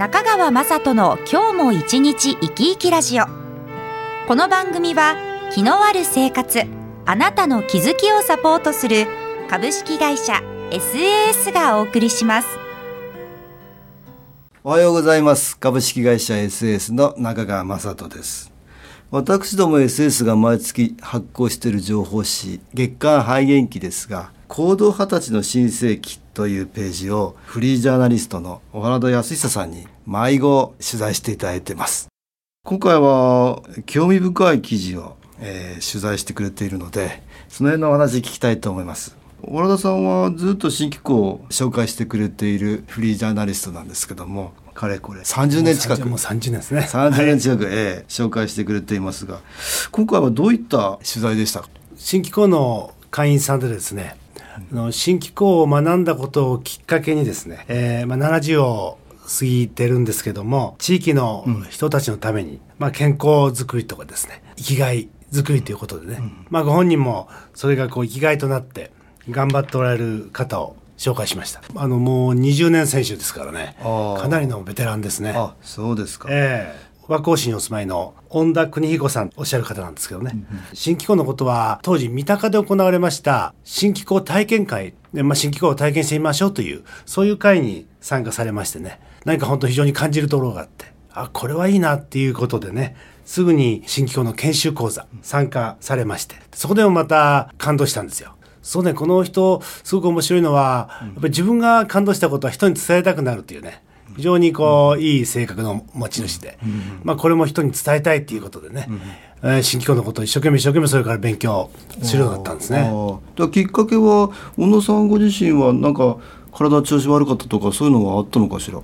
中川雅人の今日も一日生き生きラジオ。この番組は気のある生活あなたの気づきをサポートする株式会社 SAS がお送りします。おはようございます。株式会社 SAS の中川雅人です。私ども SS が毎月発行している情報誌月刊肺元気ですが行動二十歳の新世紀というページをフリージャーナリストの小原田康久さんに迷子取材していただいてます。今回は興味深い記事を、えー、取材してくれているので、その辺のお話聞きたいと思います。小原田さんはずっと新機構を紹介してくれているフリージャーナリストなんですけども、かれこれ。30年近く。もう30年ですね。30年近く、はい、えー、紹介してくれていますが。今回はどういった取材でした？か新機構の会員さんでですねの新機構を学んだことをきっかけにですね、えーまあ、70を過ぎてるんですけども地域の人たちのために、まあ、健康づくりとかですね生きがいづくりということでね、うん、まあ、ご本人もそれがこう生きがいとなって頑張っておられる方を紹介しました。あのもう20年選手ですからね。かなりのベテランですね。あそうですか。ええ。ー和光市にお住まいの恩田邦彦さんおっしゃる方なんですけどね、うんうん、新機構のことは当時三鷹で行われました新機構体験会で、まあ、新機構を体験してみましょうというそういう会に参加されましてね。何か本当非常に感じるところがあってあこれはいいなっていうことでねすぐに新機構の研修講座参加されましてそこでもまた感動したんですよ。そうねこの人すごく面白いのはやっぱり自分が感動したことは人に伝えたくなるっていうね。非常にこう、いい性格の持ち主で、まあ、これも人に伝えたいっていうことでね、えー、新機構のことを一生懸命一生懸命それから勉強するようになったんですね。きっかけは小野さんご自身はなんか体調子悪かったとかそういうのがあったのかしら？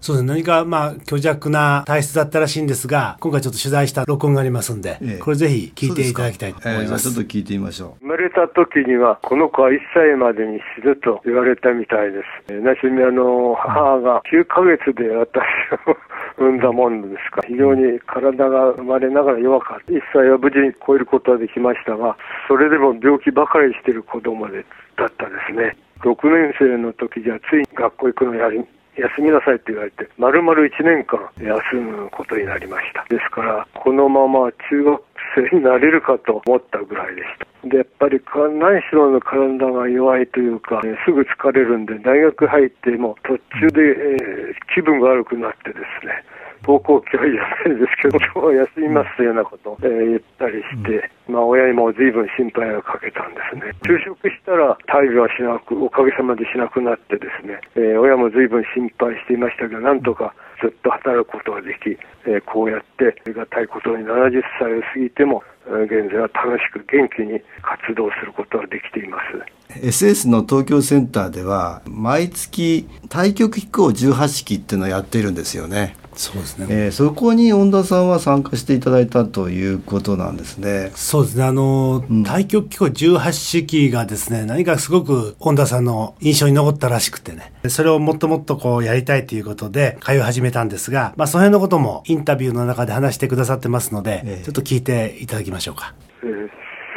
そうですね。何かまあ虚弱な体質だったらしいんですが今回ちょっと取材した録音がありますんで、ええ、これぜひ聞いていただきたいと思います、えー、ちょっと聞いてみましょう。生まれた時にはこの子は1歳までに死ぬと言われたみたいです、なしにあの母が9ヶ月で私を産んだもんですか。ら非常に体が生まれながら弱かった。1歳は無事に超えることはできましたがそれでも病気ばかりしている子供でだったですね。6年生の時じゃついに学校行くのやり休みなさいって言われて、丸々1年間休むことになりました。ですから、このまま中学生になれるかと思ったぐらいでした。で、やっぱり何しろの体が弱いというか、えすぐ疲れるんで、大学入っても途中で、えー、気分が悪くなってですね、登校拒否じゃないですけど、今日は休みますというようなことを、えー、言ったりして、まあ、親にも随分心配をかけたんですね。就職したら退治はしなく、おかげさまでしなくなってですね、えー、親も随分心配していましたが、なんとかずっと働くことができ、えー、こうやってありがたいことに70歳を過ぎても、現在は楽しく元気に活動することができています。SS の東京センターでは毎月対局飛行18式っていうのをやっているんですよね。そうですね、えー、そこに恩田さんは参加していただいたということなんですね。そうですねあの、うん、対局機構18式がですね何かすごく恩田さんの印象に残ったらしくてねそれをもっともっとこうやりたいということで通い始めたんですが、まあ、その辺のこともインタビューの中で話してくださってますので、えー、ちょっと聞いていただきましょうか。えー、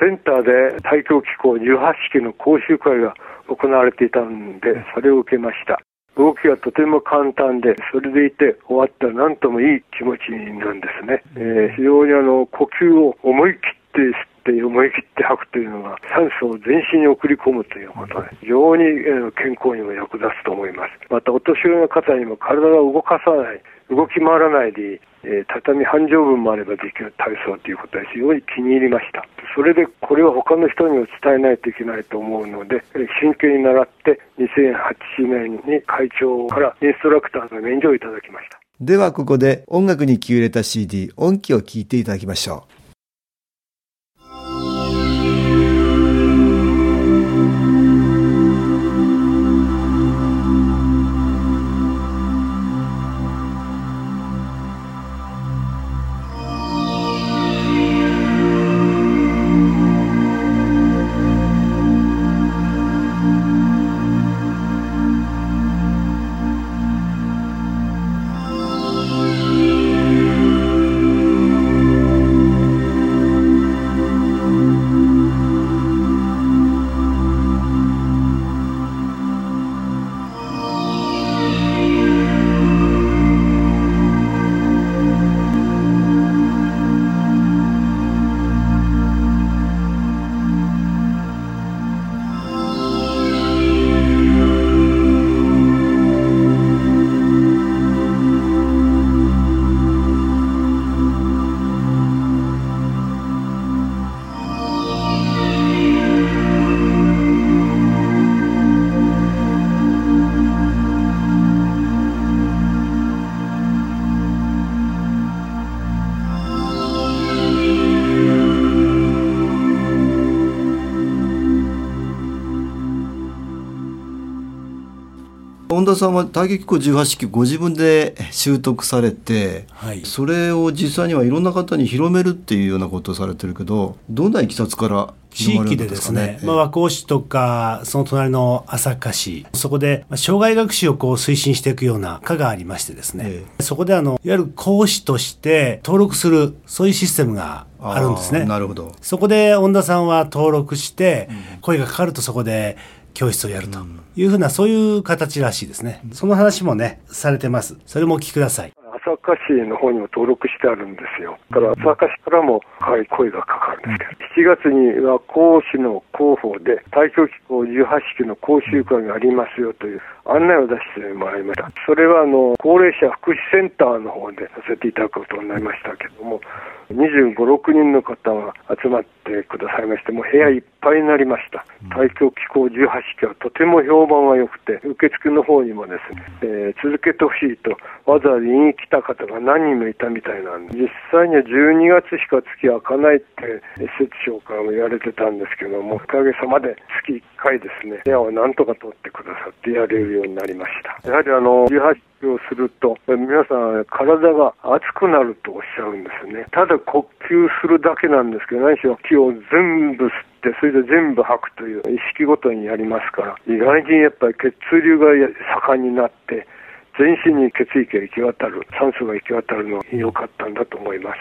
センターで対局機構18式の講習会が行われていたんで、それを受けました。動きがとても簡単で、それでいて終わったら何ともいい気持ちなんですね。えー、非常にあの呼吸を思い切って吸って思い切って吐くというのが酸素を全身に送り込むということで非常に健康にも役立つと思います。またお年寄りの方にも体を動かさない、動き回らないでえー、畳半畳分もあればできる体操ということは非常に気に入りました。それでこれは他の人にも伝えないといけないと思うので、真剣に習って2008年に会長からインストラクターの免除をいただきました。ではここで音楽に気を入れた CD 音機を聴いていただきましょう。恩田さんは大気機構18式ご自分で習得されて、はい。それを実際にはいろんな方に広めるっていうようなことをされてるけどどんないきさつから地域でですね、まあ、和光市とか、その隣の朝霞市、そこで、まあ障害学習をこう推進していくような課がありましてですね、えそこであの、いわゆる講師として登録する、そういうシステムがあるんですね。なるほど。そこで恩田さんは登録して、声がかかるとそこで教室をやるというふうな、そういう形らしいですね。その話もね、されてます。それもお聞きください。朝霞市の方にも登録してあるんですよ。だから朝霞市からも、はい、声がかかるんですけど、7月には講師の広報で、大教機構18式の講習会がありますよという案内を出してもらいました。それはあの、高齢者福祉センターの方でさせていただくことになりましたけども、25、6人の方が集まってくださいまして、もう部屋いっぱいになりました。大教機構18式はとても評判が良くて、受付の方にもですね、えー続けてほしいと、わざわざ言いに来た方が何人もいたみたいなんで、実際には12月しか月開かないって、施設長からも言われてたんですけども、おかげさまで月1回ですね、部屋をなんとか取ってくださってやれるようになりました。やはりあの、18をすると、皆さん体が熱くなるとおっしゃるんですね。ただ呼吸するだけなんですけど、何しろ気を全部吸って、それで全部吐くという意識ごとにやりますから、意外にやっぱり血流が盛んになって、全身に血液が行き渡る、酸素が行き渡るのが良かったんだと思います。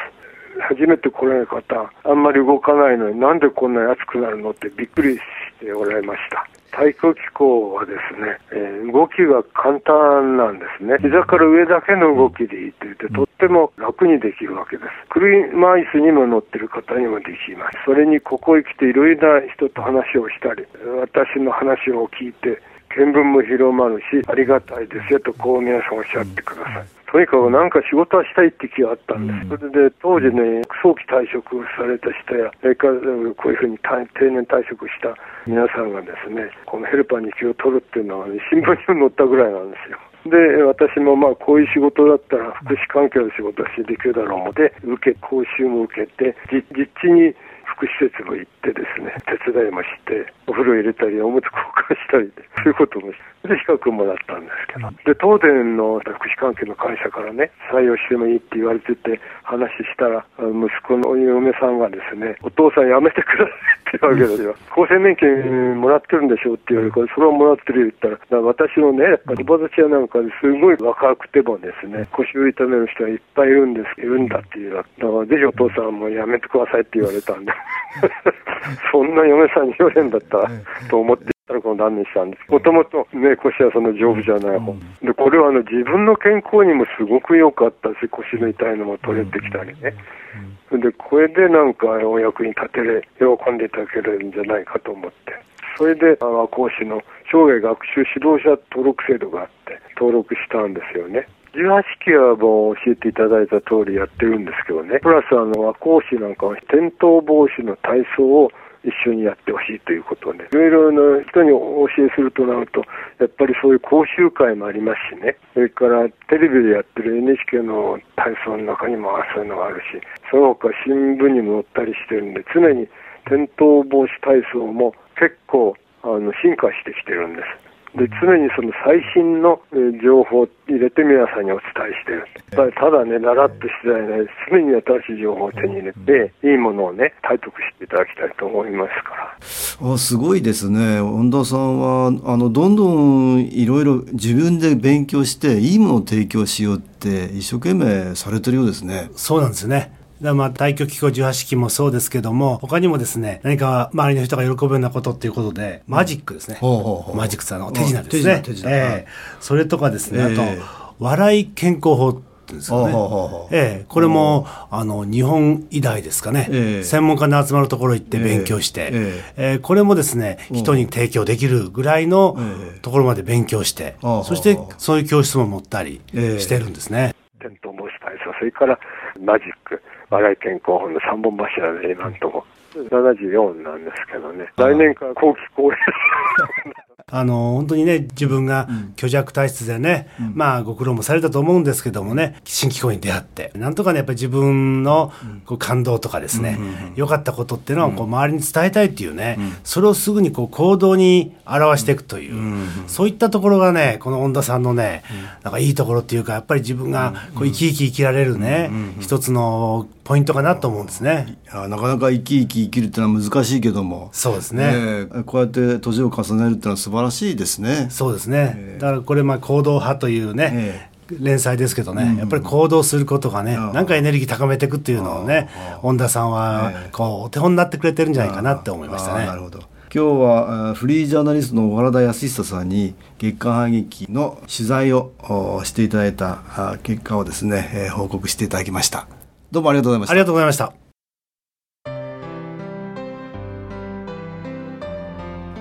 初めて来られる方、あんまり動かないのになんでこんなに熱くなるのってびっくりしておられました。対空機構はですね、えー動きが簡単なんですね。膝から上だけの動きでいいって言って、とっても楽にできるわけです。車椅子にも乗ってる方にもできます。それにここへ来ていろいろな人と話をしたり、私の話を聞いて、見聞も広まるし、ありがたいですよと、こう皆さんおっしゃってください。とにかくなんか仕事はしたいって気があったんです。それで当時ね、早期退職された人や、それからこういうふうに定定年退職した皆さんがですね、このヘルパーに気を取るっていうのは、ね、新聞にも載ったぐらいなんですよ。で、私もまあこういう仕事だったら福祉関係の仕事はしてできるだろう思って、受け、講習も受けて、じ実地に福祉施設も行ってですね、手伝いもして、お風呂入れたり、おむつ交換したりで、そういうこともして、で、資格もらったんですけど。で、東電の福祉関係の会社からね、採用してもいいって言われてて、話したら、息子の嫁さんがですね、お父さん辞めてくださいって言うわけですよ。厚生年金もらってるんでしょうって言われるから、それはもらってるよ言ったら、ら私のね、やっぱり友達やなんかですごい若くてもですね、腰を痛める人がいっぱいいるんです、いるんだっていう。だから、ぜひお父さんも辞めてくださいって言われたんで、そんな嫁さんに言われるんだったら、と思って。この断念したんです。もともとね、腰はその丈夫じゃない方。で、これはあの自分の健康にもすごく良かったし、腰の痛いのも取れてきたりね。で、これでなんかお役に立てれ、喜んでいただけるんじゃないかと思って。それで、和光市の生涯学習指導者登録制度があって、登録したんですよね。18期はもう教えていただいた通りやってるんですけどね。プラスあの和光市なんかは転倒防止の体操を一緒にやってほしいということで、いろいろな人にお教えするとなると、やっぱりそういう講習会もありますしね、それからテレビでやってる NHK の体操の中にもそういうのがあるし、その他新聞にも載ったりしてるんで、常に転倒防止体操も結構あの進化してきてるんです。で常にその最新のえー情報を入れて皆さんにお伝えしてる。やっぱりただね、だらっと次第ね、常に新しい情報を手に入れて、いいものをね、体得していただきたいと思いますから。あすごいですね恩田さんはあのどんどんいろいろ自分で勉強していいものを提供しようって一生懸命されてるようですね。そうなんですよね。だからまあ、大気機構18式もそうですけども、他にもですね、何か周りの人が喜ぶようなことっていうことで、マジックですね。ほうほうほうマジックさんの手品ですね。手品ええ。それとかですね、あとええ、笑い健康法って言うんですよね。ほうほうほうええ。これも、あの、日本医大ですかね。ええ。専門家の集まるところ行って勉強して、ええ。えこれもですね、人に提供できるぐらいのええ。ところまで勉強して、ああそしてそういう教室も持ったりええ。してるんですね。転倒防止体操、それからマジック、笑い健康法の3本柱で今んとこ74なんですけどね、来年から後期高齢者あの本当にね自分が虚弱体質でね、まあご苦労もされたと思うんですけどもね新機構に出会って。なんとかねやっぱり自分のこう感動とかですね良、かったことっていうのをこう周りに伝えたいっていうね、それをすぐにこう行動に表していくという、そういったところがねこの恩田さんのね、なんかいいところっていうかやっぱり自分がこう生き生き生きられるね、一つのポイントかなと思うんですね。なかなか生き生き生きるってのは難しいけども。そうですね。ええこうやって年を重ねるってのは素晴らしいですね。そうですね、だからこれまあ行動派というね、え連載ですけどね、やっぱり行動することがね、なんかエネルギー高めていくっていうのをね恩田さんはええ。こうお手本になってくれてるんじゃないかなって思いましたね。なるほど。今日はフリージャーナリストの小原田康久さんに月刊反撃の取材をおしていただいた結果をですね、えー報告していただきました。どうもありがとうございました。ありがとうございました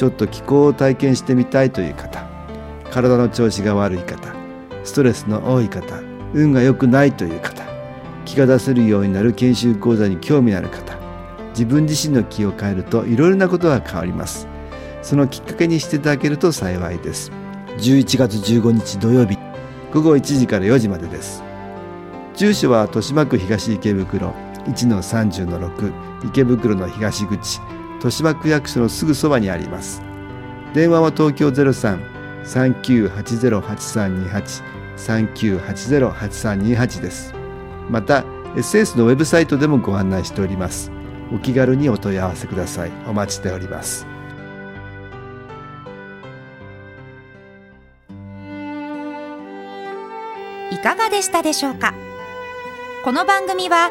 ちょっと気候を体験してみたいという方体の調子が悪い方ストレスの多い方運が良くないという方気が出せるようになる研修講座に興味のある方自分自身の気を変えるといろいろなことが変わります。そのきっかけにしていただけると幸いです。11月15日土曜日。午後1時から4時までです。住所は豊島区東池袋1-30-6池袋の東口豊島区役所のすぐそばにあります。電話は東京03-3980-8328 3980-8328です。また SS のウェブサイトでもご案内しております。お気軽にお問い合わせください。お待ちしております。いかがでしたでしょうか？この番組は